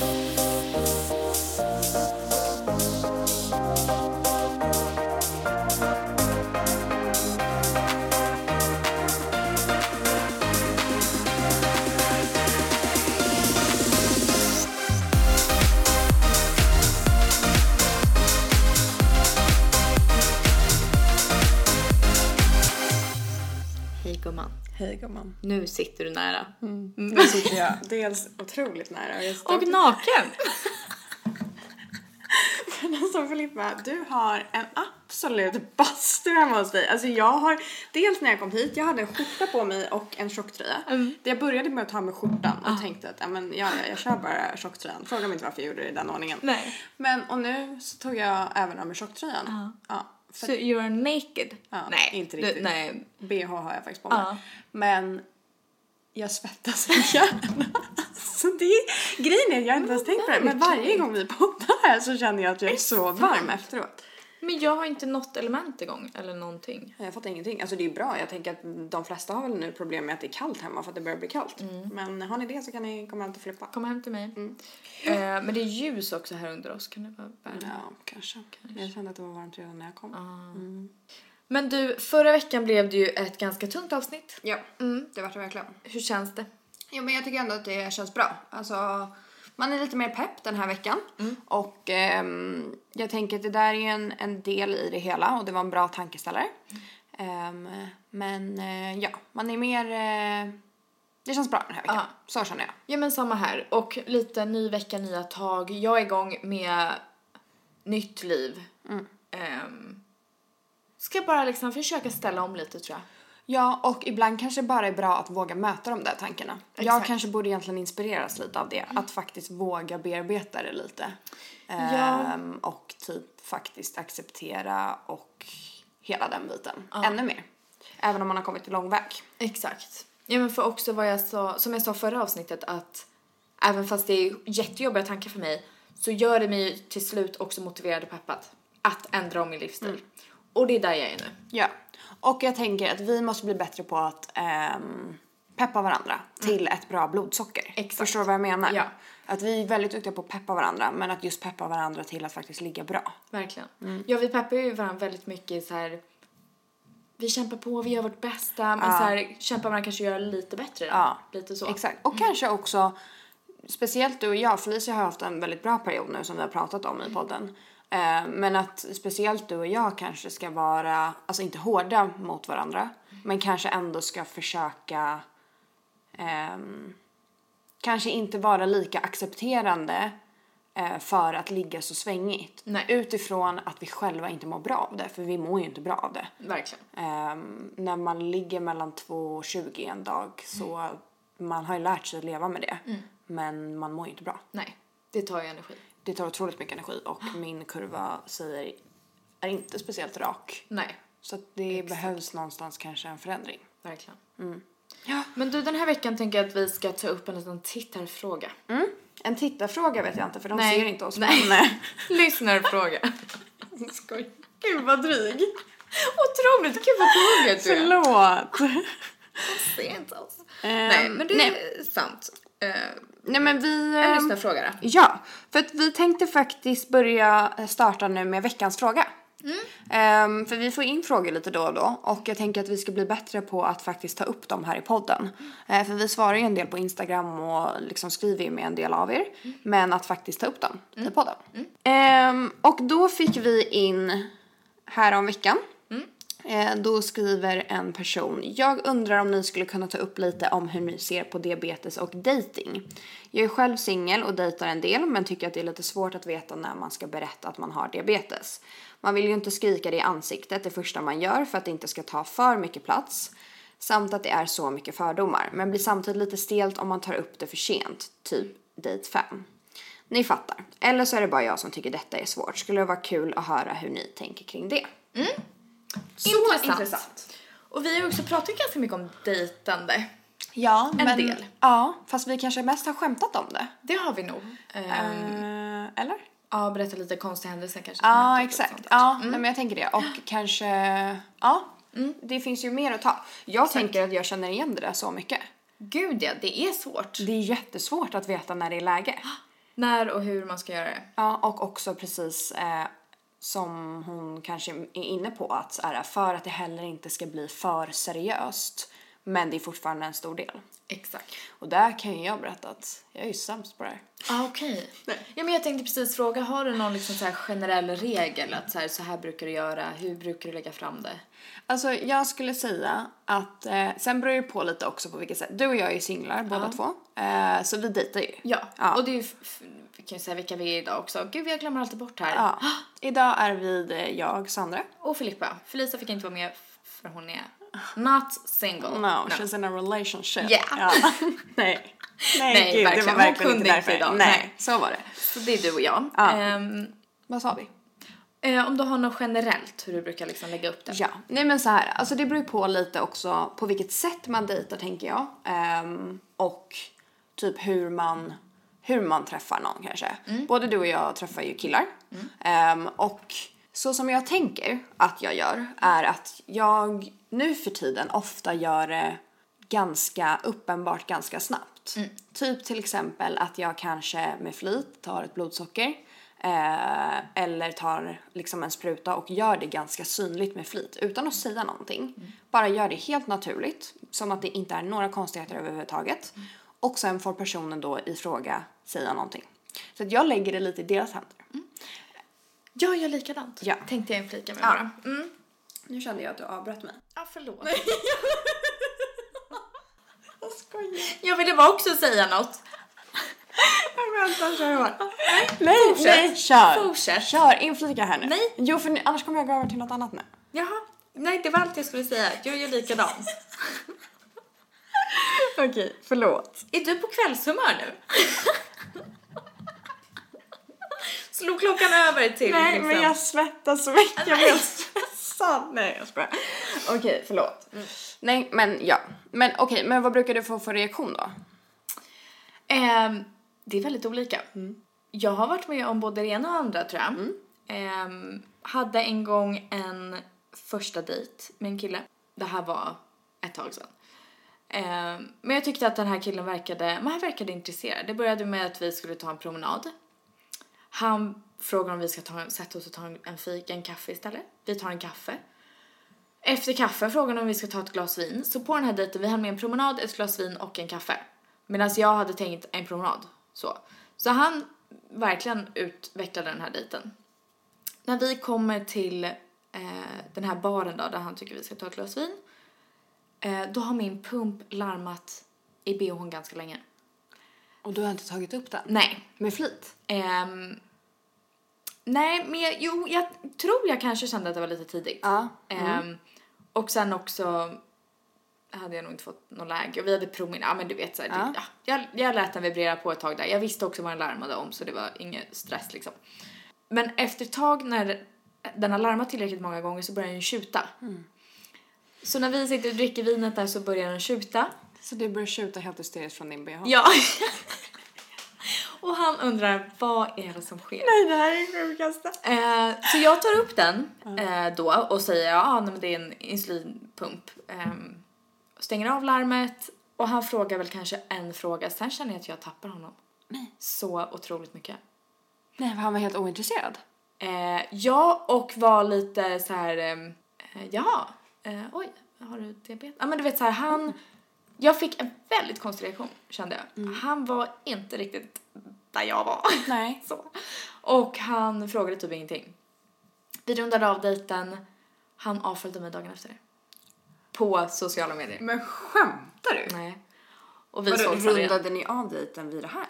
you Gumman. Nu sitter du nära. Nu sitter jag dels otroligt nära och jag Och naken! Alltså Filippa, du har en absolut bastu hemma hos dig. Alltså jag har, dels när jag kom hit, jag hade en skjorta på mig och en tjocktröja. Mm. Jag började med att ta med skjortan och Ah. tänkte att men, ja, ja, jag kör bara tjocktröjan. Fråga mig inte varför jag gjorde det i den ordningen. Nej. Men och nu så tog jag även av mig tjocktröjan. Ja, för So you're naked? Ja, nej. inte du- riktigt. nej. bh har jag faktiskt på mig. Ja. Men jag svettas så gärna. Så det är, grejen är jag inte ens tänkt på det. Men varje gång vi poddar här så känner jag att jag är så varm efteråt. Men jag har inte något element igång eller någonting. Jag fattar ingenting. Alltså det är bra. Jag tänker att de flesta har väl nu problem med att det är kallt hemma för att det börjar bli kallt. Men har ni det så kan ni komma hem och flippa. Kom hem till mig. Eh, men det är ljus också här under oss. Kan det vara värme? Ja, kanske. Jag kände att det var varmt redan när jag kom. Men du, förra veckan blev det ju ett ganska tungt avsnitt. Ja, det var det verkligen. Hur känns det? Ja, men jag tycker ändå att det känns bra. Alltså, man är lite mer pepp den här veckan. Och ehm, jag tänker att det där är en, en del i det hela och det var en bra tankeställare. Ehm, men eh, ja, man är mer... Eh, det känns bra den här veckan. Ja. Så känner jag. Ja men samma här. Och lite ny vecka, nya tag. Jag är igång med nytt liv. Ehm, ska bara liksom försöka ställa om lite tror jag. Ja, och ibland kanske bara är bra att våga möta de där tankarna. Jag Exakt. kanske borde egentligen inspireras lite av det. Att faktiskt våga bearbeta det lite. Ja. Ehm, och typ faktiskt acceptera och hela den biten. Ännu mer. Även om man har kommit lång väg. Exakt. Ja men för också vad jag sa, som jag sa förra avsnittet att även fast det är jättejobbiga tankar för mig så gör det mig till slut också motiverad och peppad att ändra om min livsstil. Och det är där jag är nu. Ja. Och jag tänker att vi måste bli bättre på att ehm, peppa varandra till ett bra blodsocker. Exakt. Förstår du vad jag menar? Ja. Att vi är väldigt duktiga på att peppa varandra men att just peppa varandra till att faktiskt ligga bra. Verkligen. Ja vi peppar ju varandra väldigt mycket så här. Vi kämpar på, vi gör vårt bästa men så här kämpar man kanske göra lite bättre. Ja. Lite så. Exakt. Och kanske också, speciellt du och jag, Felicia har haft en väldigt bra period nu som vi har pratat om i podden. Eh, men att speciellt du och jag kanske ska vara, alltså inte hårda mot varandra, men kanske ändå ska försöka ehm, kanske inte vara lika accepterande eh, för att ligga så svängigt. Nej. Utifrån att vi själva inte mår bra av det, för vi mår ju inte bra av det. Verkligen. Ehm, när man ligger mellan 2 och 20 en dag så man har ju lärt sig att leva med det. Men man mår ju inte bra. Nej, det tar ju energi. Det tar otroligt mycket energi och min kurva säger är inte speciellt rak. Nej, Så att det behövs någonstans kanske en förändring. verkligen. Ja. Men du den här veckan tänker jag att vi ska ta upp en liten tittarfråga. Mm. En tittarfråga vet jag inte för de Nej. ser inte oss. Nej. Men, eh, Lyssnarfråga. skoj. Gud vad dryg. Otroligt, gud vad påhugget du är. Förlåt. Se inte oss. Ehm, Nej, men det nej. är sant. Uh, Nej men vi... en ehm, lyssnarfråga då. Ja, för att vi tänkte faktiskt börja starta nu med veckans fråga. Ehm, för vi får in frågor lite då och då och jag tänker att vi ska bli bättre på att faktiskt ta upp dem här i podden. Eh, för vi svarar ju en del på Instagram och liksom skriver ju med en del av er. Men att faktiskt ta upp dem i podden. Ehm, och då fick vi in här om veckan Eh, Eh, då skriver en person, jag undrar om ni skulle kunna ta upp lite om hur ni ser på diabetes och dating. Jag är själv singel och dejtar en del men tycker att det är lite svårt att veta när man ska berätta att man har diabetes. Man vill ju inte skrika det i ansiktet det första man gör för att det inte ska ta för mycket plats. Samt att det är så mycket fördomar men blir samtidigt lite stelt om man tar upp det för sent, typ date 5. Ni fattar. Eller så är det bara jag som tycker detta är svårt. Skulle det vara kul att höra hur ni tänker kring det. Mm. Så intressant. Och vi har också pratat ganska mycket om dejtande. Ja, En del. Ja, fast vi kanske mest har skämtat om det. Det har vi nog. Ehm, Eh, eller? Ja, berätta lite konstiga händelser kanske. Ja, och exakt. Ja, nej, men jag tänker det. Och kanske, ja, det finns ju mer att ta. Jag tänker att jag känner igen det där så mycket. Gud ja, det är svårt. Det är jättesvårt att veta när det är läge. När och hur man ska göra det. Ja, och också precis eh, som hon kanske är inne på att så här, för att det heller inte ska bli för seriöst. Men det är fortfarande en stor del. Exakt. Och där kan ju jag berätta att jag är ju sämst på det här. Ah, okej. Ja, men jag tänkte precis fråga, har du någon liksom så generell regel att så här, så här brukar du göra, hur brukar du lägga fram det? Alltså jag skulle säga att, eh, sen beror det på lite också på vilket sätt. Du och jag är ju singlar båda två. Eh, så vi dejtar ju. Ja, Ja. och det är ju, vi kan ju säga vilka vi är idag också. Gud, jag glömmer alltid bort här. Ja. Idag är vi eh, jag, Sandra. Och Filippa. Felisa fick inte vara med för hon är not single. No, she's in a relationship. Yeah. Ja. Nej. Nej, Nej, gud, det verkligen. var Hon verkligen kunde inte inte därför. idag. Nej, Nej. så var det. Så det är du och jag. Ja. Ehm, Vad sa vi? eh, om du har något generellt hur du brukar liksom lägga upp det. Ja, nej men så här, alltså det beror ju på lite också på vilket sätt man dejtar tänker jag. Ehm, och typ hur man, hur man träffar någon kanske. Både du och jag träffar ju killar. Ehm, och så som jag tänker att jag gör är att jag nu för tiden ofta gör det ganska uppenbart ganska snabbt. Typ till exempel att jag kanske med flit tar ett blodsocker eh, eller tar liksom en spruta och gör det ganska synligt med flit utan att säga någonting. Bara gör det helt naturligt som att det inte är några konstigheter överhuvudtaget. Och sen får personen då i fråga säga någonting. Så att jag lägger det lite i deras händer. Jag gör likadant. Ja. Tänkte jag inflika med Ja. bara. Mm. Nu kände jag att du avbröt mig. Ja, förlåt. Jag skojar. jag ville bara också säga något. Vänta, kör hårt. Nej, Fortsätt. nej, kör. Fortsätt. Kör, inflika här nu. Nej. Jo, för nu- annars kommer jag gå över till något annat nu. Jaha. Nej, det var allt jag skulle säga. Jag gör likadant. Okej, förlåt. Är du på kvällshumör nu? Slog klockan över till Nej, liksom. men jag svettas så mycket. Jag stressad. Nej, jag skojar. Okej, förlåt. Nej, men ja. Men okej, men vad brukar du få för reaktion då? Ehm, det är väldigt olika. Jag har varit med om både det ena och andra tror jag. Ehm, hade en gång en första dejt med en kille. Det här var ett tag sedan. Ehm, men jag tyckte att den här killen verkade, men han verkade intresserad. Det började med att vi skulle ta en promenad. Han frågar om vi ska ta, sätta oss och ta en, en fika, en kaffe istället. Vi tar en kaffe. Efter kaffe frågar han om vi ska ta ett glas vin. Så på den här dejten, vi hade med en promenad, ett glas vin och en kaffe. Medan jag hade tänkt en promenad. Så, så han verkligen utvecklade den här dejten. När vi kommer till eh, den här baren då, där han tycker vi ska ta ett glas vin. Eh, då har min pump larmat i bhn ganska länge. Och du har inte tagit upp den? Nej. Med flit? Ehm, nej, men jag, jo, jag tror jag kanske kände att det var lite tidigt. Ja. Ehm, och sen också hade jag nog inte fått någon läge och vi hade promenat, ja men du vet såhär, Ja. ja. jag, jag lät den vibrera på ett tag där. Jag visste också vad den larmade om så det var ingen stress liksom. Men efter ett tag när den har larmat tillräckligt många gånger så börjar den ju tjuta. Så när vi sitter och dricker vinet där så börjar den tjuta. Så du börjar tjuta helt hysteriskt från din bh? Ja. och han undrar vad är det som sker? Nej, det här är det sjukaste. Eh, så jag tar upp den eh, då och säger ja ah, nej, men det är en insulinpump. Ehm, stänger av larmet och han frågar väl kanske en fråga. Sen känner jag att jag tappar honom. Nej. Så otroligt mycket. Nej, han var helt ointresserad. Eh, ja, och var lite så här, ehm, eh, jaha, eh, oj, har du diabetes? Ja men du vet så här, han, jag fick en väldigt konstig reaktion kände jag. Han var inte riktigt där jag var. Nej. Så. Och han frågade typ ingenting. Vi rundade av dejten. Han avföljde mig dagen efter. På sociala medier. Men skämtar du? Nej. Och vi Vadå, rundade ni av dejten vid det här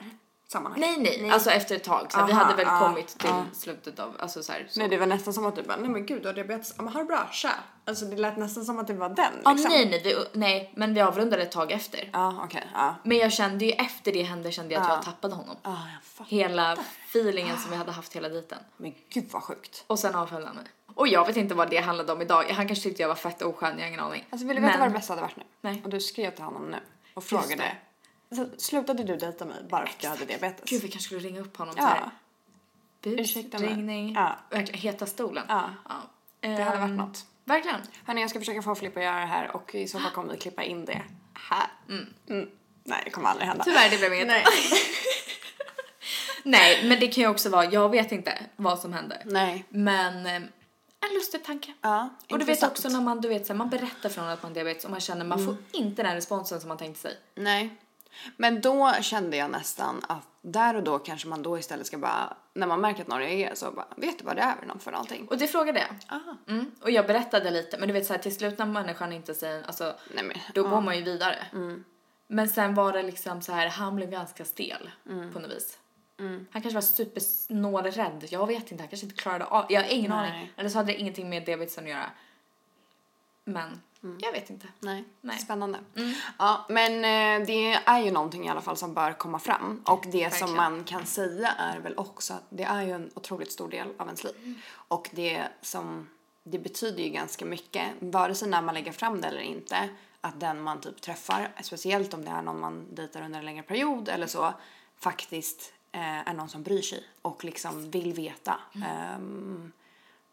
sammanhanget? Nej, nej, Alltså efter ett tag. Så vi Aha, hade väl ja, kommit till ja. slutet av, alltså så här. Så. Nej, det var nästan som att du bara, nej men gud du har diabetes, ja men har du bra, tja. Alltså det lät nästan som att det var den liksom. nej, nej, vi, nej, men vi avrundade ett tag efter. Ja, okej, ja. Men jag kände ju efter det hände kände jag att Ja. jag tappade honom. Ja, jag fattar. Hela feelingen som vi hade haft hela dejten. Men gud vad sjukt. Och sen avföljde han mig. Och jag vet inte vad det handlade om idag. Han kanske tyckte jag var fett oskön, jag har ingen aning. Alltså vill du veta Men- vad det bästa hade varit nu? Nej. Och du skrev till honom nu och det. frågade. Alltså, slutade du dejta mig bara för att jag hade diabetes? Gud, vi kanske skulle ring upp honom Ja. så här. Bus, Ursäkta mig. ringning, Ja. heta stolen. Ja. Det Det hade varit något. Verkligen. Hörni, jag ska försöka få Filippa att göra det här och i så fall kommer vi klippa in det här. Mm. Nej, det kommer aldrig hända. Tyvärr, det blev inget. Nej. Nej, men det kan ju också vara, jag vet inte vad som hände. Nej. Men eh, en lustig tanke. Ja, Och du vet också när man, du vet, så här, man berättar från att man har diabetes och man känner man får Mm. inte den responsen som man tänkte sig. Nej. Men då kände jag nästan att där och då kanske man då istället ska bara, när man märker att någon reagerar så bara, vet du vad det är för någonting? Och det frågade jag. Ah. Mm. Och jag berättade lite, men du vet så här, till slut när människan inte säger, alltså Nej men, då ja. går man ju vidare. Mm. Men sen var det liksom så här, han blev ganska stel Mm. på något vis. Han kanske var supersnålrädd, jag vet inte, han kanske inte klarade av, jag har ingen Nej. aning. Eller så hade det ingenting med diabetesen att göra. Men, jag vet inte. Nej, Nej. spännande. Ja, men eh, det är ju någonting i alla fall som bör komma fram. Och det som Verkligen. man kan säga är väl också att det är ju en otroligt stor del av ens liv. Och det som, det betyder ju ganska mycket, vare sig när man lägger fram det eller inte, att den man typ träffar, speciellt om det är någon man dejtar under en längre period eller så, faktiskt eh, är någon som bryr sig och liksom vill veta. Ehm,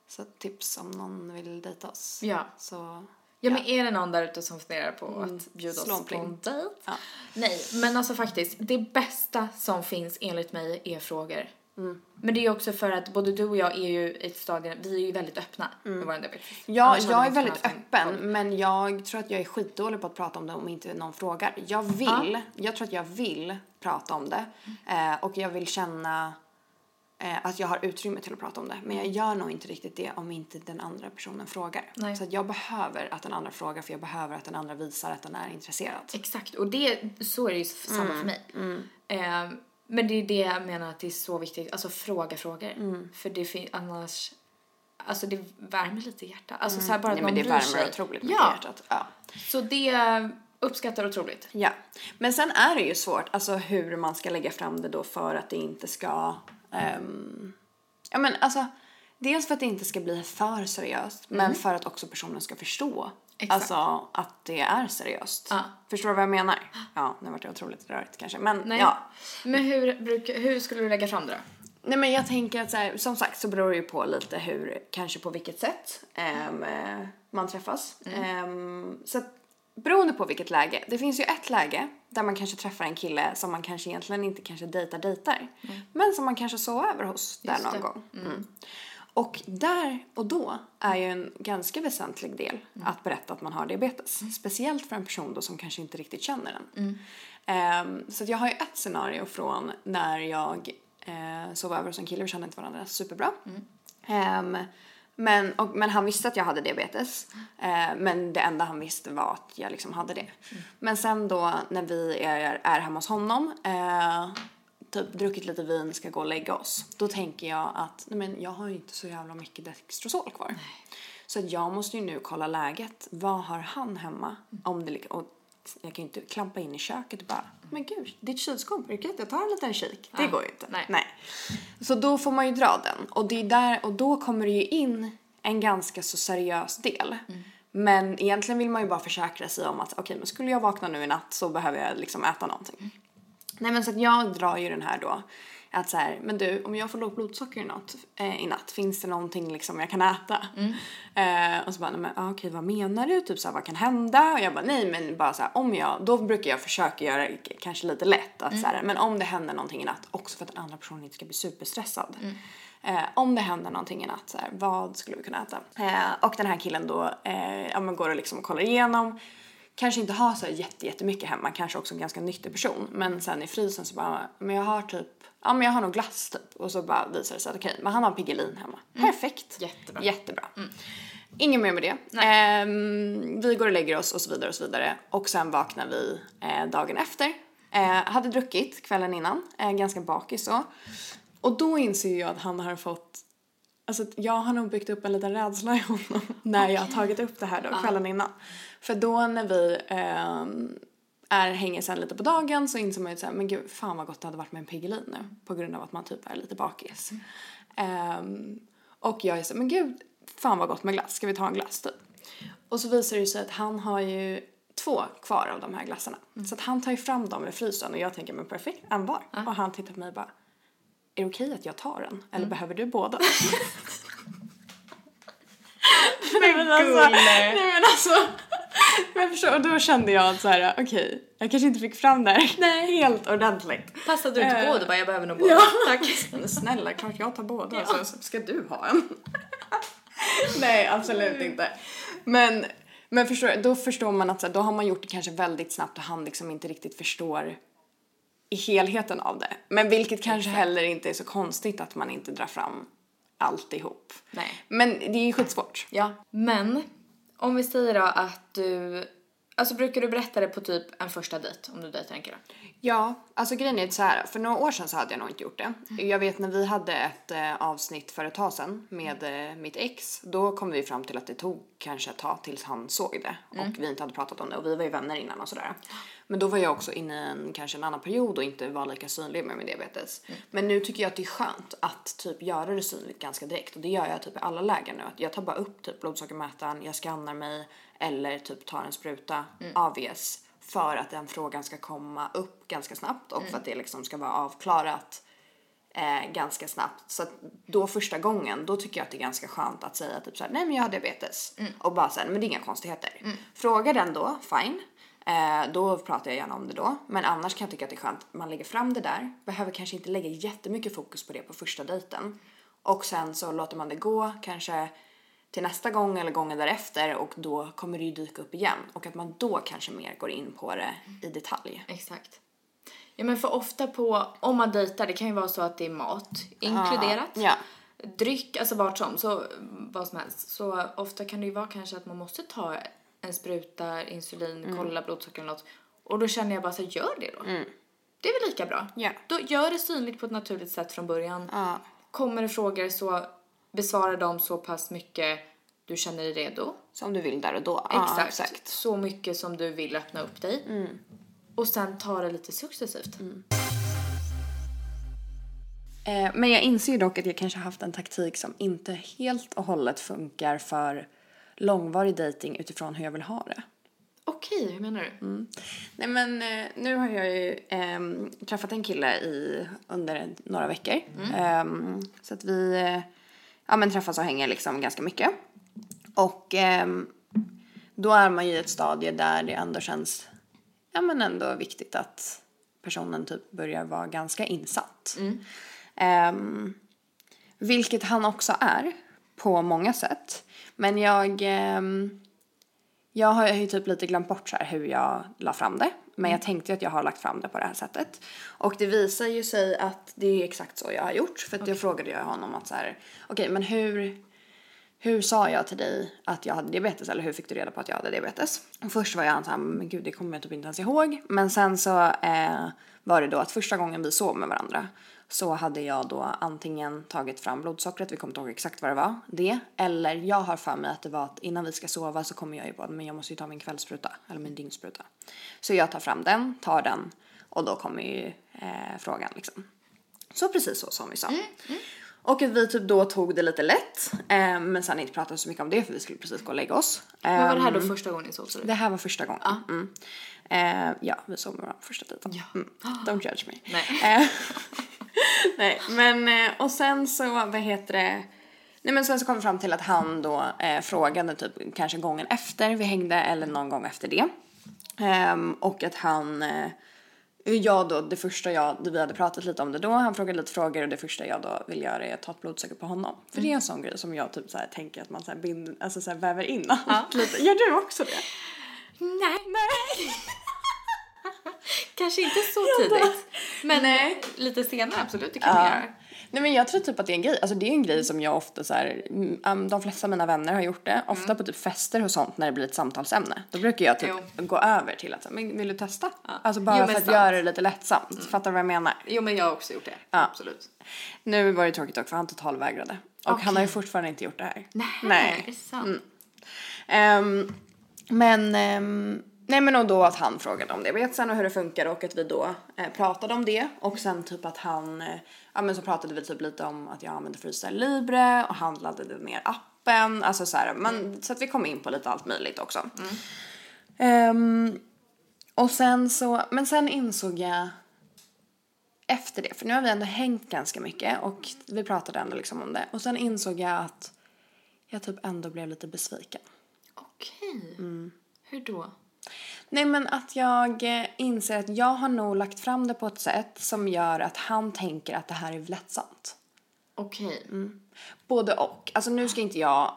så tips om någon vill dejta oss. Ja. Så Ja, men är det någon där ute som funderar på Mm. att bjuda en oss på en dejt? Ja. Nej, men alltså faktiskt, det bästa som finns enligt mig är frågor. Men det är också för att både du och jag är ju i ett stadie, vi är ju väldigt öppna med vår diabetes. Ja, Annars jag är väldigt en öppen, podd. men jag tror att jag är skitdålig på att prata om det om inte någon frågar. Jag vill, jag tror att jag vill prata om det eh, och jag vill känna eh, att jag har utrymme till att prata om det. Men jag gör nog inte riktigt det om inte den andra personen frågar. Nej. Så att jag behöver att den andra frågar för jag behöver att den andra visar att den är intresserad. Exakt, och det, så är det ju samma Mm, för mig. Eh, men det är det jag menar att det är så viktigt, alltså fråga frågor. Mm. För det finns annars, alltså det värmer lite i hjärtat. Alltså så här bara att Mm. Nej, men det värmer sig. otroligt mycket ja, i hjärtat. Ja. så det uppskattar otroligt. Ja, men sen är det ju svårt, alltså hur man ska lägga fram det då för att det inte ska, ehm, ja men alltså, dels för att det inte ska bli för seriöst, men för att också personen ska förstå, Exakt. alltså att det är seriöst. Ja. Förstår du vad jag menar? Ja, nu vart det otroligt rörigt kanske, men Nej. ja. Men hur, bruk, hur skulle du lägga fram det då? Nej men jag tänker att så här, som sagt så beror det ju på lite hur, kanske på vilket sätt ehm, eh, man träffas. Ehm, så att, beroende på vilket läge. Det finns ju ett läge där man kanske träffar en kille som man kanske egentligen inte kanske dejtar dejtar. Men som man kanske sover över hos där Just någon det. gång. Mm. Och där och då är ju en ganska väsentlig del att berätta att man har diabetes. Speciellt för en person då som kanske inte riktigt känner den. Ehm, så jag har ju ett scenario från när jag eh, sov över hos en kille, vi kände inte varandra superbra. Ehm, men, och, men han visste att jag hade diabetes. Eh, men det enda han visste var att jag liksom hade det. Men sen då när vi är, är hemma hos honom, eh, typ druckit lite vin, ska gå och lägga oss. Då tänker jag att nej men jag har ju inte så jävla mycket Dextrosol kvar. Så att jag måste ju nu kolla läget. Vad har han hemma? Om det, och jag kan ju inte klampa in i köket och bara, men gud, ditt kylskåp, det jag tar en liten kik? Det Ja, går ju inte. nej. Så då får man ju dra den. Och, det är där, och då kommer det ju in en ganska så seriös del. Men egentligen vill man ju bara försäkra sig om att okej, men skulle jag vakna nu i natt så behöver jag liksom äta någonting. Nej men så att jag drar ju den här då att så här, men du om jag får lågt blodsocker i natt, eh, i natt finns det någonting liksom jag kan äta? Eh, och så bara, men ah, okej vad menar du? Typ så här, vad kan hända? Och jag bara nej men bara så här, om jag, då brukar jag försöka göra kanske lite lätt att så här, men om det händer någonting i natt, också för att den andra personen inte ska bli superstressad. Eh, om det händer någonting i natt, så här, vad skulle vi kunna äta? Eh, och den här killen då, eh, ja går och liksom kollar igenom kanske inte har så här jätte, jättemycket hemma, kanske också en ganska nyttig person. Men sen i frysen så bara, men jag har typ, ja men jag har nog glass typ. Och så bara visar det sig att okej, men han har Piggelin hemma. Perfekt. Jättebra. Jättebra. Inget mer med det. Ehm, vi går och lägger oss och så vidare och så vidare. Och sen vaknar vi eh, dagen efter. Eh, hade druckit kvällen innan, eh, ganska bakis så. Och då inser jag att han har fått Alltså jag har nog byggt upp en liten rädsla i honom när jag har tagit upp det här då kvällen innan. För då när vi ehm, är, hänger sen lite på dagen så inser man ju såhär, men gud fan vad gott det hade varit med en Piggelin nu. På grund av att man typ är lite bakis. Ehm, och jag är så men gud fan vad gott med glass, ska vi ta en glass typ? Och så visar det sig att han har ju två kvar av de här glassarna. Så att han tar ju fram dem ur frysen och jag tänker men perfekt, en var. Och han tittar på mig och bara är det okej att jag tar den? Eller behöver du båda? nej, men alltså, nej men alltså. Men förstår, och då kände jag att så här, okej, jag kanske inte fick fram det här helt ordentligt. Passade du inte Eh, på? Du bara, jag behöver nog båda. Ja. Tack. Men snälla, klart jag tar båda så ska du ha en. Nej, absolut inte. Men, men förstår, då förstår man att så här, då har man gjort det kanske väldigt snabbt och han liksom inte riktigt förstår i helheten av det. Men vilket kanske heller inte är så konstigt att man inte drar fram alltihop. Nej. Men det är ju skitsvårt. Ja. Men om vi säger då att du, alltså brukar du berätta det på typ en första dejt om du dejtar en kille? Ja, alltså grejen är så här. För några år sedan så hade jag nog inte gjort det. Jag vet när vi hade ett eh, avsnitt för ett tag sedan med eh, mitt ex. Då kom vi fram till att det tog kanske ett tag tills han såg det. Och vi inte hade pratat om det och vi var ju vänner innan och sådär. Men då var jag också inne i en, kanske en annan period och inte var lika synlig med min diabetes. Men nu tycker jag att det är skönt att typ göra det synligt ganska direkt. Och det gör jag typ i alla lägen nu. Att jag tar bara upp typ blodsockermätaren, jag skannar mig eller typ tar en spruta AVS för att den frågan ska komma upp ganska snabbt och för att det liksom ska vara avklarat eh, ganska snabbt. Så att då första gången, då tycker jag att det är ganska skönt att säga typ såhär, nej men jag har diabetes. Och bara såhär, men det är inga konstigheter. Fråga den då, fine. Eh, då pratar jag gärna om det då. Men annars kan jag tycka att det är skönt, man lägger fram det där, behöver kanske inte lägga jättemycket fokus på det på första dejten. Och sen så låter man det gå kanske till nästa gång eller gången därefter och då kommer det ju dyka upp igen. Och att man då kanske mer går in på det i detalj. Exakt. Ja men för ofta på, om man dejtar, det kan ju vara så att det är mat inkluderat. Ja. Dryck, alltså vart som, så vad som helst. Så ofta kan det ju vara kanske att man måste ta en spruta, insulin, Mm. kolla blodsocker eller något. Och då känner jag bara så här, gör det då. Det är väl lika bra. Ja. Då gör det synligt på ett naturligt sätt från början. Ja. Kommer det frågor så besvara dem så pass mycket du känner dig redo. Som du vill där och då. exakt. Ja, exakt. Så mycket som du vill öppna upp dig. Och sen ta det lite successivt. Eh, men jag inser ju dock att jag kanske haft en taktik som inte helt och hållet funkar för långvarig dating utifrån hur jag vill ha det. Okej, hur menar du? Nej men eh, nu har jag ju ehm, träffat en kille i, under några veckor. Ehm, så att vi eh, ja, men träffas och hänger liksom ganska mycket. Och ehm, då är man ju i ett stadie där det ändå känns ja, men ändå viktigt att personen typ börjar vara ganska insatt. Ehm, vilket han också är på många sätt. Men jag ehm, jag har ju typ lite glömt bort så här hur jag la fram det. Men jag tänkte ju att jag har lagt fram det på det här sättet. Och det visar ju sig att det är exakt så jag har gjort. För att jag frågade ju honom att så här, okej men hur, hur sa jag till dig att jag hade diabetes eller hur fick du reda på att jag hade diabetes? Och först var jag så här, men gud det kommer jag typ inte ens ihåg. Men sen så eh, var det då att första gången vi sov med varandra så hade jag då antingen tagit fram blodsockret, vi kommer inte ihåg exakt vad det var, det. Eller jag har för mig att det var att innan vi ska sova så kommer jag ju på men jag måste ju ta min kvällsspruta, eller min dygnspruta. Så jag tar fram den, tar den och då kommer ju eh, frågan liksom. Så precis så som vi sa. Mm, mm. Och att vi typ då tog det lite lätt, eh, men sen inte pratade så mycket om det för vi skulle precis gå och lägga oss. Men var det här då Ehm, första gången ni du? det här var första gången. Mm. Eh, ja, vi sov med varandra första dejten. Ja. Mm. Don't judge me. Nej. Eh, Nej, men eh, och sen så, vad heter det? Nej men sen så kom vi fram till att han då eh, frågade typ kanske gången efter vi hängde eller någon gång efter det. Ehm, och att han, eh, jag då, det första jag, vi hade pratat lite om det då, han frågade lite frågor och det första jag då vill göra är att ta ett blodsocker på honom. För det är en sån grej som jag typ så tänker att man så här binder, alltså så väver in allt lite. Gör du också det? Nej. Nej. Kanske inte så tidigt. Men Nej. lite senare absolut, det kan man göra. Nej men jag tror typ att det är en grej, alltså det är en grej som jag ofta så här, mm, um, de flesta av mina vänner har gjort det, ofta på typ fester och sånt när det blir ett samtalsämne. Då brukar jag typ gå över till att men vill du testa? Alltså bara Jo, för att sant. göra det lite lättsamt, fattar du vad jag menar? Jo men jag har också gjort det. Absolut. Nu var det tråkigt dock för han totalvägrade. Och han har ju fortfarande inte gjort det här. Nej, Nej. är det sant? Ehm, men, ehm, nej men och då att han frågade om diabetesen och hur det funkar och att vi då eh, pratade om det och sen typ att han, eh, ja men så pratade vi typ lite om att jag använde Freestyle Libre och han laddade ner appen, alltså så här, men så att vi kom in på lite allt möjligt också. Ehm, och sen så, men sen insåg jag efter det, för nu har vi ändå hängt ganska mycket och vi pratade ändå liksom om det och sen insåg jag att jag typ ändå blev lite besviken. Okej. Hur då? Nej men att jag eh, inser att jag har nog lagt fram det på ett sätt som gör att han tänker att det här är lättsamt. Okej. Mm. Både och. Alltså nu ska inte jag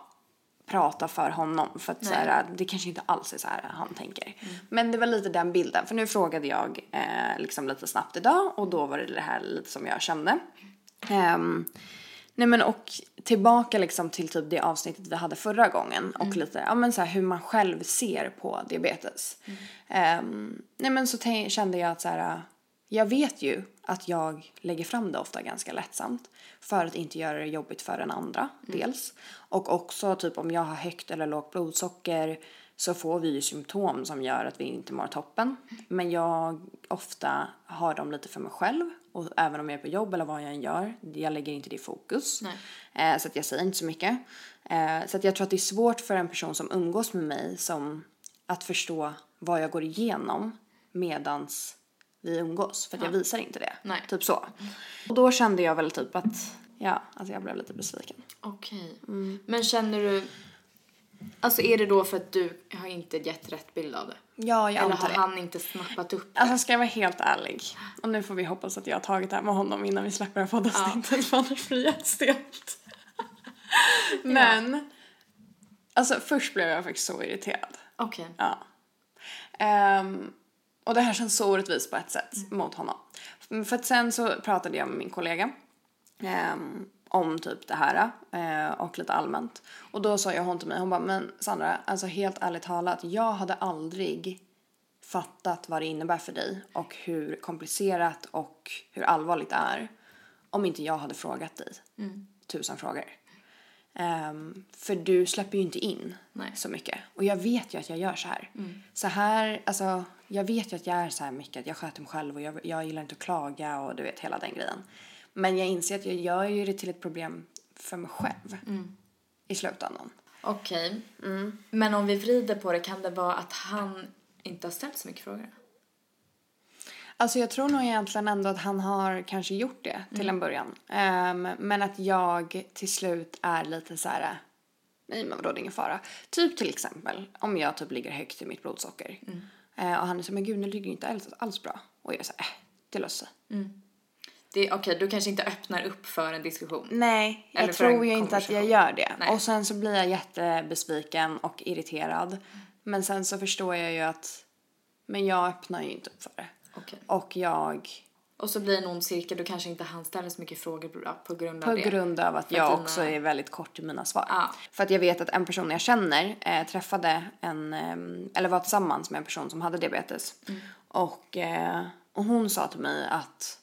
prata för honom för att så här, det kanske inte alls är så här han tänker. Men det var lite den bilden för nu frågade jag eh, liksom lite snabbt idag och då var det det här lite som jag kände. Ehm, nej men och tillbaka liksom till typ det avsnittet vi hade förra gången och lite ja men så hur man själv ser på diabetes. Ehm, nej men så kände jag att så här jag vet ju att jag lägger fram det ofta ganska lättsamt för att inte göra det jobbigt för den andra dels. Och också typ om jag har högt eller lågt blodsocker så får vi ju symptom som gör att vi inte mår toppen. Men jag ofta har dem lite för mig själv och även om jag är på jobb eller vad jag än gör, jag lägger inte det i fokus. Eh, så att jag säger inte så mycket. Eh, så att jag tror att det är svårt för en person som umgås med mig som att förstå vad jag går igenom medans vi umgås för att jag visar inte det. Nej. Typ så. Och då kände jag väl typ att, ja, alltså jag blev lite besviken. Okej. Mm. Men känner du... Alltså är det då för att du har inte gett rätt bild av det? Ja, jag Eller antar har det. han inte snappat upp det? Alltså ska jag vara helt ärlig, och nu får vi hoppas att jag har tagit det här med honom innan vi släpper det här poddavsnittet för annars blir det jättestelt. Men, alltså först blev jag faktiskt så irriterad. Okej. Ja. Ehm, och det här känns så orättvist på ett sätt mot honom. För att sen så pratade jag med min kollega ehm, om typ det här eh, och lite allmänt. Och då sa jag hon till mig, hon bara, men Sandra, alltså helt ärligt talat, jag hade aldrig fattat vad det innebär för dig och hur komplicerat och hur allvarligt det är om inte jag hade frågat dig tusen frågor. Ehm, för du släpper ju inte in Nej. så mycket. Och jag vet ju att jag gör så här. Så här, alltså jag vet ju att jag är så här mycket, att jag sköter mig själv och jag, jag gillar inte att klaga och du vet hela den grejen. Men jag inser att jag gör ju det till ett problem för mig själv i slutändan. Okej. Mm. Men om vi vrider på det, kan det vara att han inte har ställt så mycket frågor? Alltså jag tror nog egentligen ändå att han har kanske gjort det till en början. Ehm, men att jag till slut är lite så här. nej men vadå det är ingen fara. Typ till exempel om jag typ ligger högt i mitt blodsocker. Eh, och han är så men gud nu ligger inte alls, alls bra. Och jag här, äh, det löser sig. Det Okej, du kanske inte öppnar upp för en diskussion. Nej, jag tror ju inte att jag gör det. Nej. Och sen så blir jag jättebesviken och irriterad. Men sen så förstår jag ju att, men jag öppnar ju inte upp för det. Okej. Och jag, Och så blir det en ond cirkel, då kanske inte han ställer så mycket frågor på- på grund av på det. grund av att jag dina- också är väldigt kort i mina svar. Ja. För att jag vet att en person jag känner eh, träffade en, eh, eller var tillsammans med en person som hade diabetes. Mm. Och, eh, och hon sa till mig att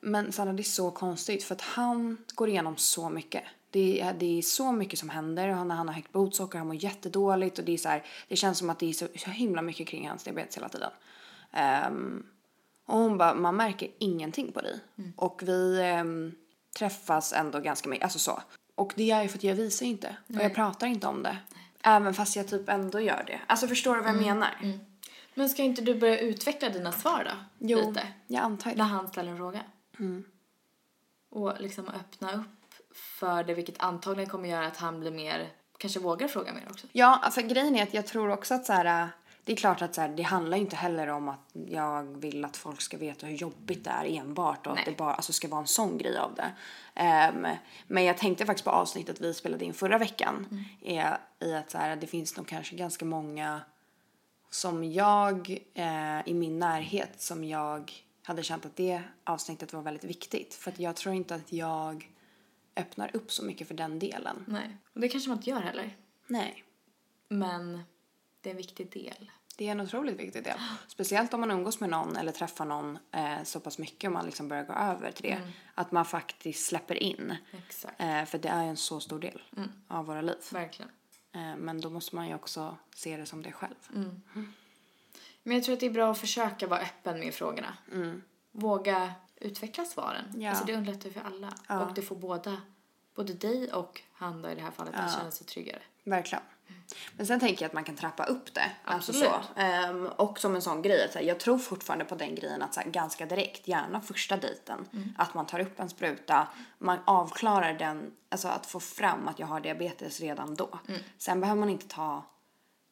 men Sanna det är så konstigt för att han går igenom så mycket. Det är, det är så mycket som händer. Han, han har högt blodsocker, han mår jättedåligt och det är så här, det känns som att det är så, så himla mycket kring hans diabetes hela tiden. Ehm, och hon bara, man märker ingenting på dig. Och vi ehm, träffas ändå ganska mycket, alltså så. Och det är ju för att jag visar inte. Och jag pratar inte om det. Även fast jag typ ändå gör det. Alltså förstår du vad jag menar? Men ska inte du börja utveckla dina svar då? Jo, Lite. jag antar När det. han ställer en fråga. Och liksom öppna upp för det, vilket antagligen kommer göra att han blir mer, kanske vågar fråga mer också. Ja, alltså grejen är att jag tror också att så här, äh, det är klart att så här, det handlar ju inte heller om att jag vill att folk ska veta hur jobbigt det är enbart och Nej. att det bara alltså, ska vara en sån grej av det. Ehm, men jag tänkte faktiskt på avsnittet vi spelade in förra veckan är i att så här, det finns nog kanske ganska många som jag eh, i min närhet som jag hade känt att det avsnittet var väldigt viktigt. För att jag tror inte att jag öppnar upp så mycket för den delen. Nej. Och det kanske man inte gör heller. Nej. Men det är en viktig del. Det är en otroligt viktig del. Speciellt om man umgås med någon eller träffar någon eh, så pass mycket och man liksom börjar gå över till det. Att man faktiskt släpper in. Exakt. Eh, för det är en så stor del av våra liv. Verkligen. Eh, men då måste man ju också se det som det själv. Men jag tror att det är bra att försöka vara öppen med frågorna. Våga utveckla svaren. Ja. Alltså det underlättar för alla. Och det får båda, både dig och han då i det här fallet att känna sig tryggare. Verkligen. Men sen tänker jag att man kan trappa upp det. Alltså Absolut. så. Ehm, och som en sån grej, att så här, jag tror fortfarande på den grejen att så här, ganska direkt, gärna första dejten, att man tar upp en spruta, man avklarar den, alltså att få fram att jag har diabetes redan då. Sen behöver man inte ta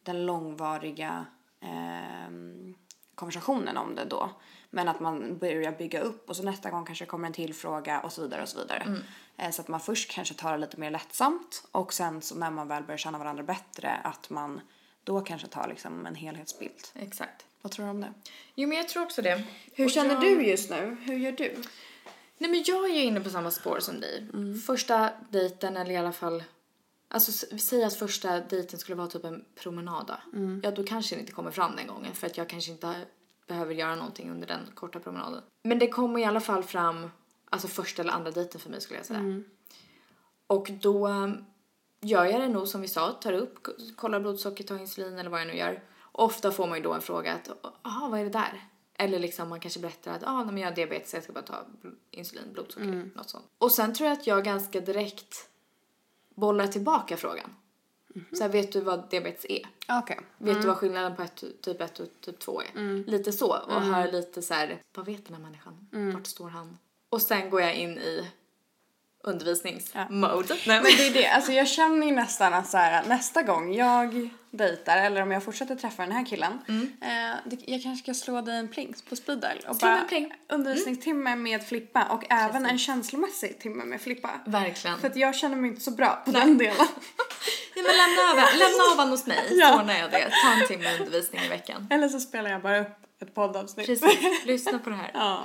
den långvariga ehm, konversationen om det då. Men att man börjar bygga upp och så nästa gång kanske kommer en till fråga och så vidare och så vidare. Eh, så att man först kanske tar det lite mer lättsamt och sen så när man väl börjar känna varandra bättre att man då kanske tar liksom en helhetsbild. Exakt. Vad tror du om det? Jo men jag tror också det. Hur Och känner jag- du just nu? Hur gör du? Nej men jag är ju inne på samma spår som dig. Första dejten eller i alla fall Alltså s- vi säger att första dejten skulle vara typ en promenad då. Ja då kanske det inte kommer fram den gången för att jag kanske inte behöver göra någonting under den korta promenaden. Men det kommer i alla fall fram alltså första eller andra dejten för mig skulle jag säga. Och då um, gör jag det nog som vi sa, tar upp, kollar blodsocker, tar insulin eller vad jag nu gör. Ofta får man ju då en fråga att jaha vad är det där? Eller liksom man kanske berättar att ah, men jag har diabetes jag ska bara ta insulin, blodsocker, något sånt. Och sen tror jag att jag ganska direkt bollar tillbaka frågan. Så här, vet du vad diabetes är? Okej. Vet du vad skillnaden på ett, typ 1 och typ 2 är? Lite så. Och hör lite så här, vad vet den här människan? Vart står han? Och sen går jag in i undervisningsmode. Nej, Men det är det, alltså jag känner ju nästan att så här, nästa gång jag dejtar eller om jag fortsätter träffa den här killen. Eh, det, jag kanske ska slå dig en pling på speed dial och Slå bara en pling. undervisningstimme med Flippa och även en känslomässig timme med Flippa. Verkligen. För att jag känner mig inte så bra på den delen. Ja, men lämna, över, lämna honom hos mig Ja. så ordnar jag det. Ta en timme undervisning i veckan. Eller så spelar jag bara upp ett poddavsnitt. Precis, lyssna på det här. ja.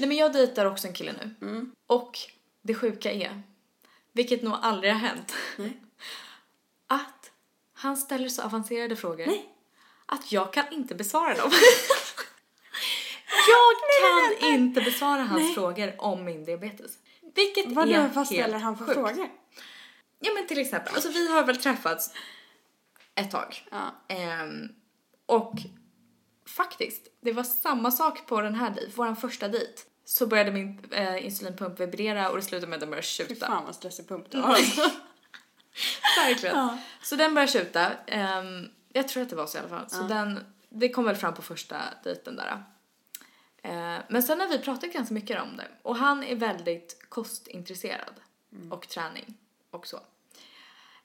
Nej men jag dejtar också en kille nu. Och det sjuka är, vilket nog aldrig har hänt, att han ställer så avancerade frågor att jag kan inte besvara dem. jag kan inte besvara hans frågor om min diabetes. Vilket Vadå, är vad ställer han för sjukt. frågor? Ja men till exempel, alltså vi har väl träffats ett tag. Ja. Ehm, och faktiskt, det var samma sak på den här dejt, vår första dejt. Så började min eh, insulinpump vibrera och det slutade med att den började Fy tjuta. fan vad stressig pump du har. Verkligen. Ja. Så den började tjuta. Ehm, jag tror att det var så i alla fall. Så den, det kom väl fram på första dejten där. Eh, men sen har vi pratat ganska mycket om det. Och han är väldigt kostintresserad. Och träning och så.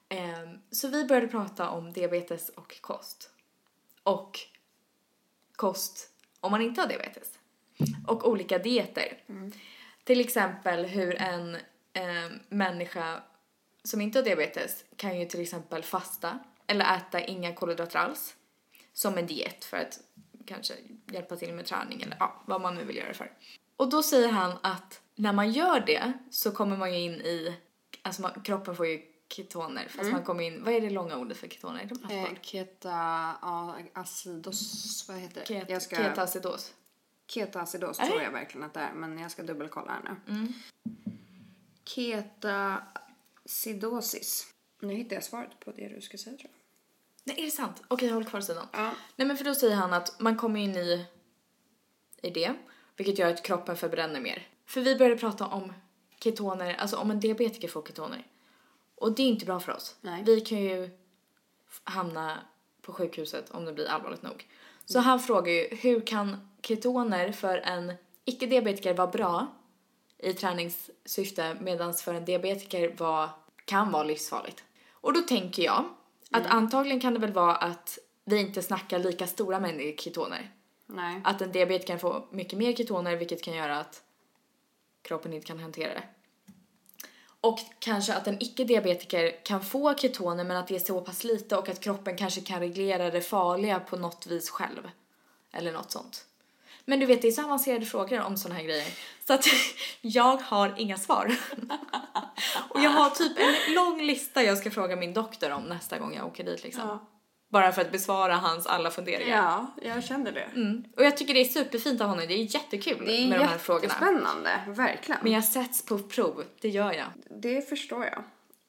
Ehm, så vi började prata om diabetes och kost. Och kost om man inte har diabetes. Och olika dieter. Till exempel hur en eh, människa som inte har diabetes kan ju till exempel fasta eller äta inga kolhydrater alls som en diet för att kanske hjälpa till med träning eller ja, vad man nu vill göra det för. Och då säger han att när man gör det så kommer man ju in i, alltså man, kroppen får ju ketoner fast man kommer in, vad är det långa ordet för ketoner? Det är Eh, keta, acidos, vad heter det? Ket, ska, Ketoacidos. Ketoacidos Är tror jag verkligen att det är, men jag ska dubbelkolla här nu. Mm. Ketacidosis. Nu hittar jag svaret på det du ska säga tror jag. Nej, är det sant? Okej, håll kvar sidan. Ja. Nej men för då säger han att man kommer in i, i det, vilket gör att kroppen förbränner mer. För vi började prata om ketoner, alltså om en diabetiker får ketoner. Och det är inte bra för oss. Nej. Vi kan ju hamna på sjukhuset om det blir allvarligt nog. Så han frågar ju, hur kan ketoner för en icke-diabetiker vara bra i träningssyfte medan för en diabetiker var, kan vara livsfarligt? Och då tänker jag att antagligen kan det väl vara att vi inte snackar lika stora mängder ketoner. Nej. Att en diabetiker får mycket mer ketoner vilket kan göra att kroppen inte kan hantera det. Och kanske att en icke-diabetiker kan få ketoner men att det är så pass lite och att kroppen kanske kan reglera det farliga på något vis själv. Eller något sånt. Men du vet, det är så avancerade frågor om såna här grejer. Så att jag har inga svar. och jag har typ en lång lista jag ska fråga min doktor om nästa gång jag åker dit liksom. Ja. Bara för att besvara hans alla funderingar. Ja, jag känner det. Mm. Och jag tycker det är superfint av honom. Det är jättekul Det är med de här frågorna. jättespännande, verkligen. Men jag sätts på prov, det gör jag. Det förstår jag.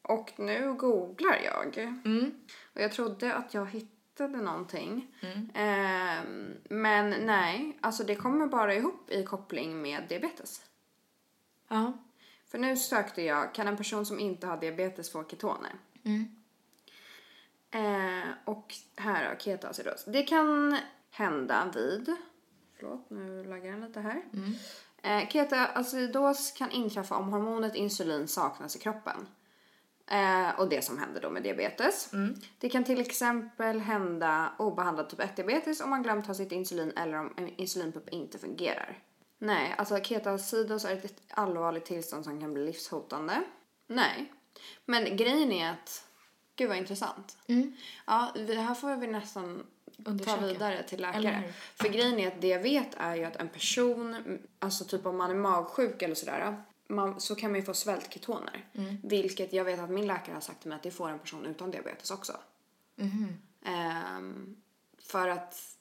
Och nu googlar jag. Mm. Och jag trodde att jag hittade någonting. Mm. Ehm, men nej, alltså det kommer bara ihop i koppling med diabetes. Ja. För nu sökte jag, kan en person som inte har diabetes få ketoner? Mm. Eh, och här har ketoacidos. Det kan hända vid, förlåt nu laggar den lite här. Eh, ketoacidos kan inträffa om hormonet insulin saknas i kroppen. Eh, och det som händer då med diabetes. Det kan till exempel hända obehandlad typ 1-diabetes om man glömt ha sitt insulin eller om en insulinpump inte fungerar. Nej, alltså ketoacidos är ett allvarligt tillstånd som kan bli livshotande. Nej. Men grejen är att, gud vad intressant. Ja, det här får vi nästan ta Undersöka. vidare till läkare. För grejen är att det jag vet är ju att en person, alltså typ om man är magsjuk eller sådär, man, så kan man ju få svältketoner. Vilket jag vet att min läkare har sagt till mig att det får en person utan diabetes också. Ehm, för att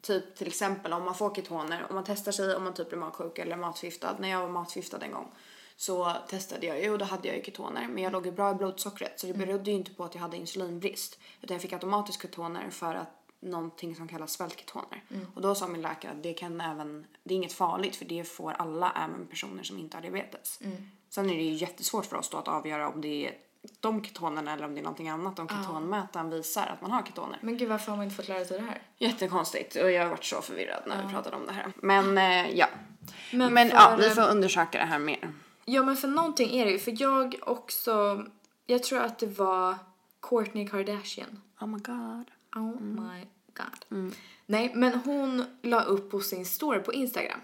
typ till exempel om man får ketoner, om man testar sig om man typ blir magsjuk eller matförgiftad. När jag var matförgiftad en gång så testade jag ju och då hade jag ju ketoner. Men jag låg ju bra i blodsockret så det berodde ju inte på att jag hade insulinbrist. Utan jag fick automatiskt ketoner för att någonting som kallas svältketoner. Och då sa min läkare att det kan även, det är inget farligt för det får alla även personer som inte har diabetes. Sen är det ju jättesvårt för oss då att avgöra om det är de ketonerna eller om det är någonting annat. Om ketonmätaren visar att man har ketoner. Men gud varför har man inte fått lära sig det här? Jättekonstigt och jag har varit så förvirrad när vi pratade om det här. Men eh, ja. Men Men, för- ja, vi får undersöka det här mer. Ja men för någonting är det ju, för jag också, jag tror att det var Kourtney Kardashian. Oh my god. Oh my god. Nej men hon la upp på sin story på Instagram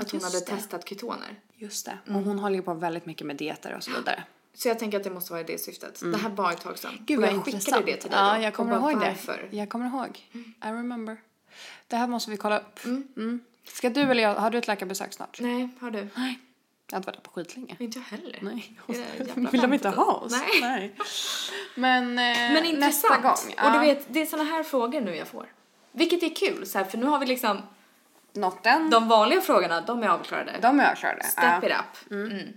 att hon hade det. testat ketoner. Just det. Och hon håller ju på väldigt mycket med dieter och så vidare. Så jag tänker att det måste vara det syftet. Det här var ett tag sedan. Gud och vad jag skickade intressant. det till dig Ja, då, jag och kommer ihåg varför? det. Jag kommer ihåg. I remember. Det här måste vi kolla upp. Mm. Ska du eller jag, har du ett läkarbesök snart? Nej, har du? Nej. Jag har inte varit där på skitlänge. Inte jag heller. Nej. Jävla Vill de inte ha oss? Nej. Men, eh, Men nästa gång. Och du ja. vet, det är såna här frågor nu jag får. Vilket är kul, så här, för nu har vi liksom Nått den. de vanliga frågorna, de är avklarade. De är körde. Step it up. Mm.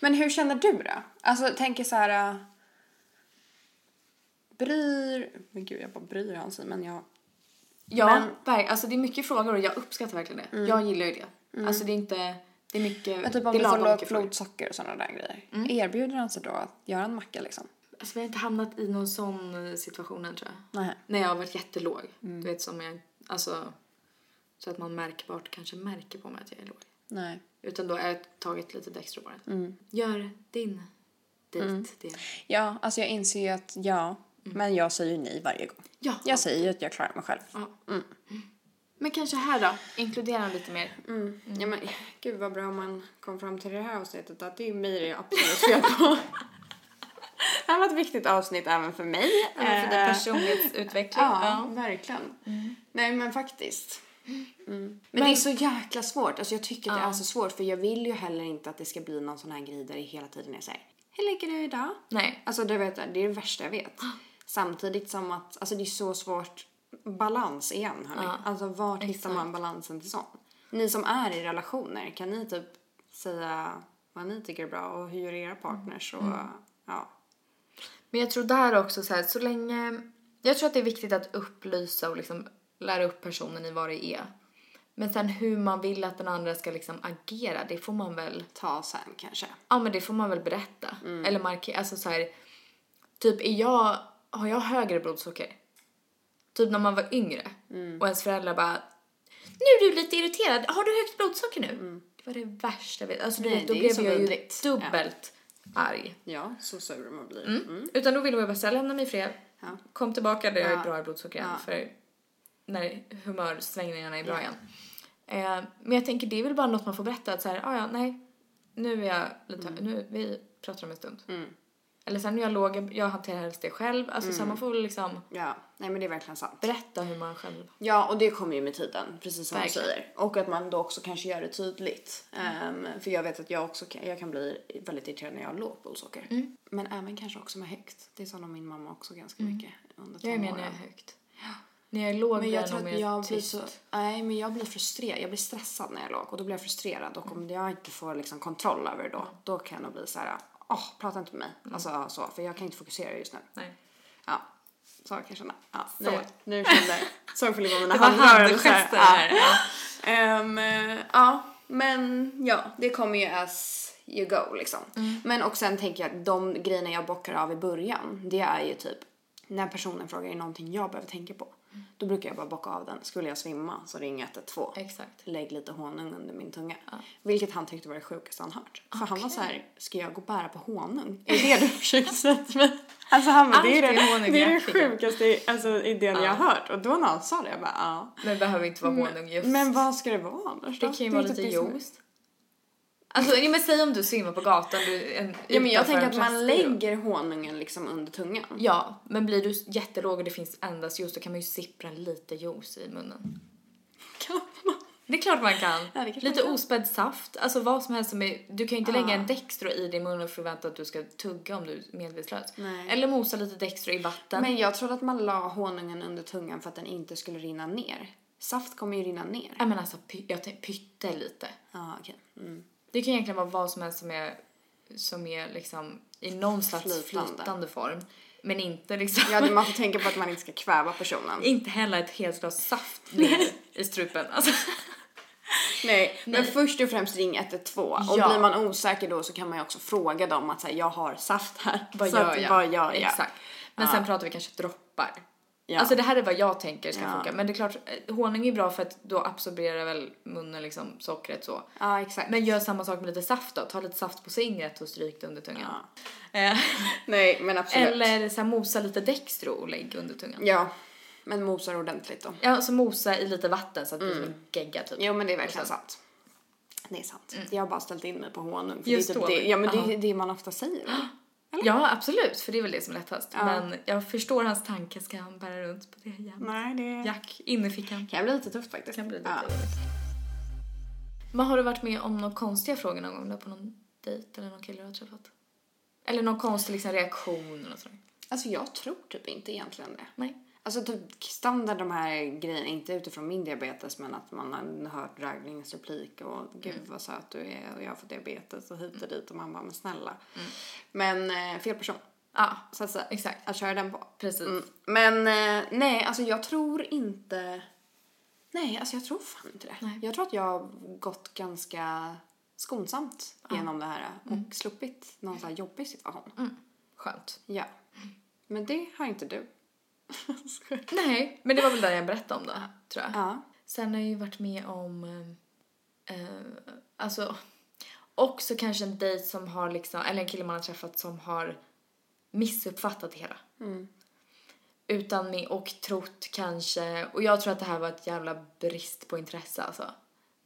Men hur känner du då? Alltså tänker så här. äh, Bryr... Men gud jag bara bryr han sig men jag... Ja, Men- Mm. alltså det är mycket frågor och jag uppskattar verkligen det. Jag gillar ju det. Alltså det är inte, det är mycket, Men typ om det du får lågt blodsocker och sådana där grejer. Mm. Erbjuder han sig då att göra en macka liksom? Alltså vi har inte hamnat i någon sån eh, situation än tror jag. Nej. När jag har varit jättelåg. Mm. Du vet som jag, alltså så att man märkbart kanske märker på mig att jag är låg. Nej. Utan då har jag tagit lite Dextro bara. Mm. Gör din dejt det. Ja, alltså jag inser ju att ja, men jag säger ju nej varje gång. Ja. Jag säger ju att jag klarar mig själv. ja. Men kanske här då, inkludera lite mer. Mm. Ja men gud vad bra om man kom fram till det här avsnittet att det är mig det är absolut fel på. det här var ett viktigt avsnitt även för mig. Även för din Eh, personlighetsutveckling. Ja, verkligen. Nej men faktiskt. Mm. Men, det är så jäkla svårt. Alltså jag tycker att det är så svårt för jag vill ju heller inte att det ska bli någon sån här grej där det hela tiden är såhär, hur ligger du idag? Nej. Alltså du vet, det är det värsta jag vet. Samtidigt som att, alltså det är så svårt, balans igen hörni. Ja, Alltså vart hittar man balansen till sånt? Ni som är i relationer, kan ni typ säga vad ni tycker är bra och hur gör era partners och ja. Men jag tror där också så här, så länge... Jag tror att det är viktigt att upplysa och liksom lära upp personen i vad det är. Men sen hur man vill att den andra ska liksom agera, det får man väl... Ta sen kanske. Ja men det får man väl berätta. Eller markera, alltså så här, Typ är jag, har jag högre blodsocker? Typ när man var yngre och ens föräldrar bara Nu är du lite irriterad, har du högt blodsocker nu? Det var det värsta jag vet. Alltså Nej, då blev jag ju dubbelt arg. Ja, så sur man blir. Mm. Utan då ville jag bara säga lämna mig fred. Ja. Kom tillbaka där jag är Ja. bra i blodsocker igen. Ja. För när humörsvängningarna är bra igen. Eh, men jag tänker det är väl bara något man får berätta att så här, ah, ja nej. Nu är jag lite, nu, vi pratar om en stund. Mm. Eller sen när jag låg, jag hanterar helst det själv. Alltså så här, man får liksom Ja, nej men det är verkligen sant. berätta hur man själv. Ja, och det kommer ju med tiden, precis som Verkligen. du säger. Och att man då också kanske gör det tydligt. Ehm, för jag vet att jag också kan, jag kan bli väldigt irriterad när jag har lågt blodsocker. Mm. Men även kanske också med högt. Det sa nog min mamma också ganska mycket under Jag är med när jag är högt. När jag är låg Men jag tror att jag blir så, nej men jag blir frustrerad, jag blir stressad när jag är låg och då blir jag frustrerad och om jag inte får liksom kontroll över det då, då kan jag nog bli så här, åh prata inte med mig. Alltså så, för jag kan inte fokusera just nu. Nej. Ja, så kan jag känna. Ja, Så. nu, nu kände jag, såg på mina handrörelser. Ja. här. Ja. Eh, ja, men ja, det kommer ju as you go liksom. Men och sen tänker jag att de grejerna jag bockar av i början, det är ju typ när personen frågar är någonting jag behöver tänka på. Då brukar jag bara bocka av den. Skulle jag svimma så ring 112. Exakt. Lägg lite honung under min tunga. Vilket han tyckte var det sjukaste han hört. För han var så här, ska jag gå och bära på honung? Är det det du försöker säga till mig? Alltså han bara, det är det, det, är det sjukaste alltså, idén jag har hört. Och då när han sa det, jag bara ja. Men det behöver inte vara honung just. Men vad ska det vara annars det då? kan ju vara typ lite det juice. Alltså, men säg om du svimmar på gatan. Du, en, Ja men jag tänker att man lägger honungen liksom under tungan. Ja, men blir du jättelåg och det finns endast juice då kan man ju sippra lite juice i munnen. Kan man? Det är klart man kan. Ja, lite man ospädd saft, alltså vad som helst som är, du kan ju inte Ja. lägga en Dextro i din mun och förvänta att du ska tugga om du är medvetslös. Nej. Eller mosa lite Dextro i vatten. Men jag trodde att man la honungen under tungan för att den inte skulle rinna ner. Saft kommer ju rinna ner. Ja men alltså py, jag pytte lite. Ja okej. Mm. Det kan egentligen vara vad som helst som är, som är liksom i någon slags Flytande. flytande, form. Men inte liksom, Ja man får tänka på att man inte ska kväva personen. inte hälla ett helt glas saft ner i strupen. Alltså. Nej, men först och främst ring 112. Och Ja. blir man osäker då så kan man ju också fråga dem att säga jag har saft här. Vad gör jag? Vad gör jag? Exakt. Men Ja. sen pratar vi kanske droppar. Ja. Alltså det här är vad jag tänker ska Ja. funka. Men det är klart, eh, honung är bra för att då absorberar väl munnen liksom sockret så. Ja exakt. Men gör samma sak med lite saft då. Ta lite saft på fingret och stryk det under tungan. Eh, Nej men absolut. eller så här, mosa lite Dextro och lägg under tungan. Ja. Men mosar ordentligt då. Ja, så mosa i lite vatten så att det blir som Mm. en gegga typ. Jo men det är verkligen sant. Det är sant. Jag har bara ställt in mig på honung. För Just det är typ det, ja men det Ja. är det man ofta säger. va? Ja, absolut, för det är väl det som är lättast. Ja. Men jag förstår hans tanke, ska han bära runt på det igen? Nej det Jack, innerfickan. kan bli lite tufft faktiskt. Kan bli lite ja. Men har du varit med om några konstiga frågor någon gång då på någon dejt eller någon kille du har träffat? Eller någon konstig liksom, reaktion eller något sådär? Alltså jag tror typ inte egentligen det. Nej. Alltså typ standard de här grejerna, inte utifrån min diabetes men att man har hört Raglingens replik och gud Mm. vad söt du är och jag har fått diabetes och hit och dit och man bara men snälla. Men eh, fel person. Ja, Så att säga. exakt. Att köra den på. Precis. Mm. Men eh, nej, alltså jag tror inte... Nej, alltså jag tror fan inte det. Nej. Jag tror att jag har gått ganska skonsamt genom det här och Mm. sluppit någon sån här jobbig situation. Skönt. Ja. Men det har inte du. Nej, men det var väl där jag berättade om det, tror jag. ja. Sen har jag ju varit med om, eh, eh, alltså, också kanske en dejt som har liksom, eller en kille man har träffat som har missuppfattat det hela. Utan med, och trott kanske, och jag tror att det här var ett jävla brist på intresse alltså.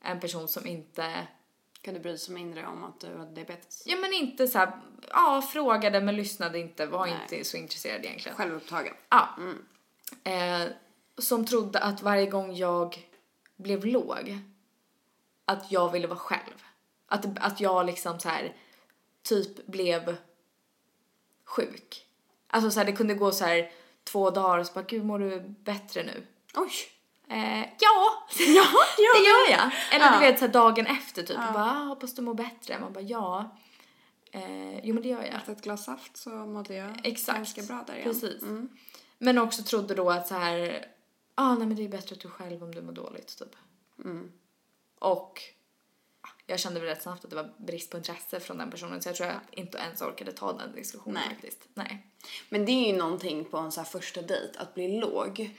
En person som inte, Kan du bry sig mindre om att du har diabetes? ja men inte så här, ja frågade men lyssnade inte, var Nej. inte så intresserad egentligen. Självupptagen. Ja. Eh, som trodde att varje gång jag blev låg, att jag ville vara själv. Att, att jag liksom så här typ blev sjuk. Alltså så här, det kunde gå så här två dagar och så bara, gud mår du bättre nu? Oj! Eh, ja, Ja, det gör jag. Eller Ja. du vet så här, dagen efter typ, ja. bara, ah, hoppas du mår bättre. Man bara, ja. Eh, jo men det gör jag. Efter ett glas saft så mådde jag Exakt. ganska bra där igen. Precis. Men också trodde då att så här, ah, nej men det är bättre att du själv om du mår dåligt typ. Och ah, jag kände väl rätt snabbt att det var brist på intresse från den personen så jag tror jag inte ens orkade ta den diskussionen Nej. faktiskt. Nej. Men det är ju någonting på en så första dejt, att bli låg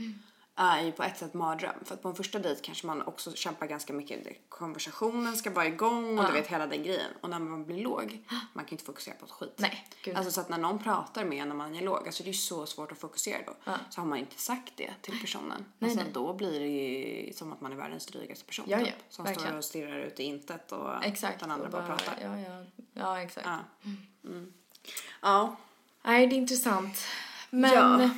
är ju på ett sätt mardröm. För att på en första dejt kanske man också kämpar ganska mycket. Konversationen ska vara igång och du vet hela den grejen. Och när man blir låg, man kan inte fokusera på ett skit. Nej, gud. Alltså så att när någon pratar med en när man är låg, alltså det är ju så svårt att fokusera då. Så har man inte sagt det till personen. Nej, alltså nej. då blir det ju som att man är världens drygaste person. Ja, ja, typ, som verkligen. står och stirrar ut i intet och Exakt. den andra och bara, pratar. Ja, ja, ja exakt. Ja. Mm. ja. Nej, det är intressant. Men Ja.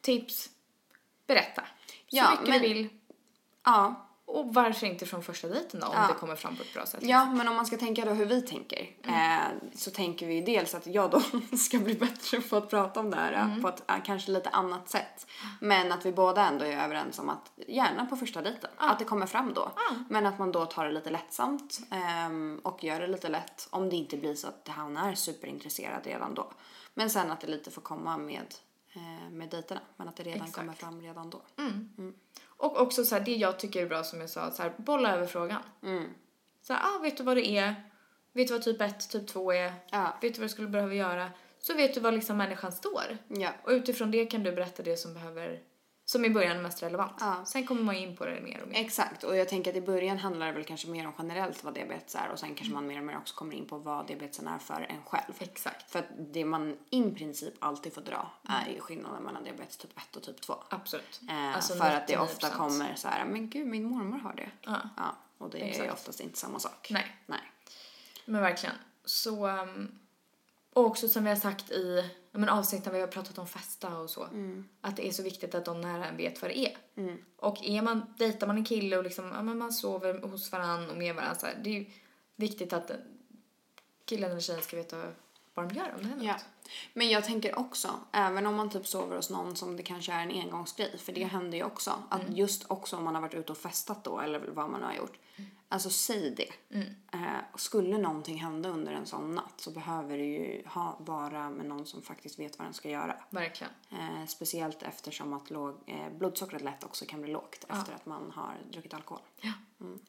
tips. Berätta. Så Ja, mycket men- du vill. Ja. Och varför inte från första dejten då, om Ja. det kommer fram på ett bra sätt. Ja, men om man ska tänka då hur vi tänker Mm. eh, så tänker vi ju dels att jag då ska bli bättre på att prata om det här Mm. eh, på ett eh, kanske lite annat sätt. Men att vi båda ändå är överens om att gärna på första dejten, att det kommer fram då. Men att man då tar det lite lättsamt ehm, och gör det lite lätt om det inte blir så att han är superintresserad redan då. Men sen att det lite får komma med, eh, med dejterna, men att det redan Exakt. kommer fram redan då. Och också så här, det jag tycker är bra som jag sa, så här, bolla över frågan. Så här, ah, vet du vad det är? Vet du vad typ 1, typ 2 är? Ja. Vet du vad du skulle behöva göra? Så vet du var liksom människan står. Ja. Och utifrån det kan du berätta det som behöver som i början är mest relevant. Ja. Sen kommer man in på det mer och mer. Exakt, och jag tänker att i början handlar det väl kanske mer om generellt vad diabetes är och sen kanske man mer och mer också kommer in på vad diabetesen är för en själv. Exakt. För att det man i princip alltid får dra är ju skillnaden mellan diabetes typ 1 och typ 2. Absolut. Eh, Alltså för att det 99%. ofta kommer så här, men gud min mormor har det. Ja. Ja, och det är Exakt. ju oftast inte samma sak. Nej. Nej. Men verkligen. Så, um, och också som vi har sagt i men avsnitten vi har pratat om festa och så. Att det är så viktigt att de nära en vet vad det är. Och är man, dejtar man en kille och liksom, ja, men man sover hos varann och med varandra så här, det är ju viktigt att killen eller tjejen ska veta vad de gör om det händer Ja. något. Men jag tänker också, även om man typ sover hos någon som det kanske är en engångsgrej, för det händer ju också, att just också om man har varit ute och festat då eller vad man har gjort, alltså säg det. Eh, skulle någonting hända under en sån natt så behöver du ju ha, vara med någon som faktiskt vet vad den ska göra. Verkligen. Eh, speciellt eftersom att låg, eh, blodsockret lätt också kan bli lågt efter att man har druckit alkohol. Ja.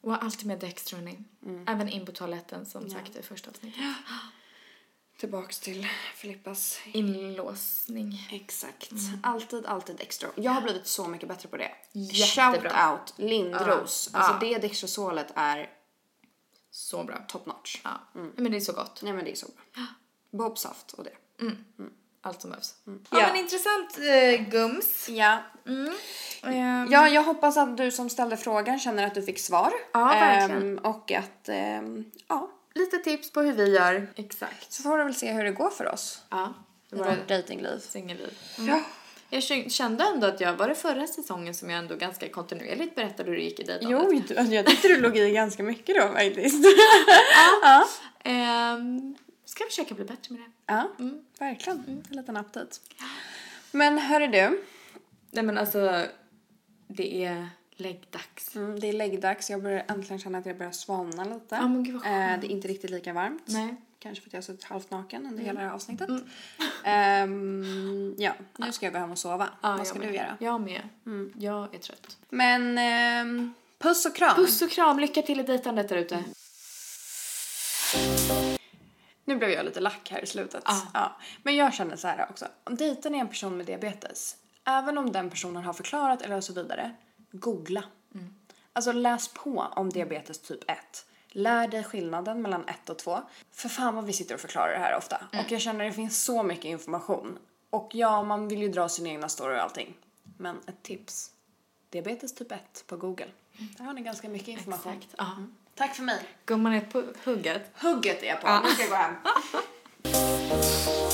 Och ha alltid med Dextronin. Även in på toaletten som sagt i första avsnittet. Tillbaks till Filippas Inlåsning. Exakt. Alltid, alltid extra. Jag har blivit så mycket bättre på det. Jättebra. Shout out Lindros. Ja. Alltså Ja. det Dextrosolet är Så bra. top notch. Ja. Men det är så gott. Nej men det är så bra. Bobsaft och det. Allt som behövs. Ja, Ja. men intressant eh, gums. Ja. Ehm, ja, jag hoppas att du som ställde frågan känner att du fick svar. Ja, verkligen. Ehm, och att, ehm, ja, Lite tips på hur vi gör. Exakt. så får du väl se hur det går för oss. Ja. I vårt datingliv. Singelliv. Ja. Jag kände ändå att jag, var det förra säsongen som jag ändå ganska kontinuerligt berättade hur det gick i dejtandet? Jo, du- jag tyckte du låg i ganska mycket då faktiskt. Ehm, ska försöka bli bättre med det. Ja, verkligen. En liten aptit. Men hörru du. Nej men alltså, det är läggdags. Mm, det är läggdags. Jag börjar äntligen känna att jag börjar svalna lite. Ja, men gud vad eh, det är inte riktigt lika varmt. Nej. Kanske för att jag har suttit halvt naken under hela det här avsnittet. Ehm, ja, nu ska jag gå hem och sova. Ja, Vad jag ska du göra? Jag med. Jag är trött. Men ehm, puss och kram. Puss och kram, lycka till i dejtandet där ute. Nu blev jag lite lack här i slutet. Ja. Ja. Men jag känner så här också. Om dejten är en person med diabetes, även om den personen har förklarat eller så vidare, googla. Alltså läs på om diabetes typ 1. Lär dig skillnaden mellan 1 och 2. För fan vad vi sitter och förklarar det här ofta. Och jag känner att det finns så mycket information. Och ja, man vill ju dra sin egna story och allting. Men ett tips. Diabetes typ 1 på google. Där har ni ganska mycket information. Exakt. Ja. Tack för mig. Gumman är på hugget. Hugget är jag på. Nu ska jag gå hem.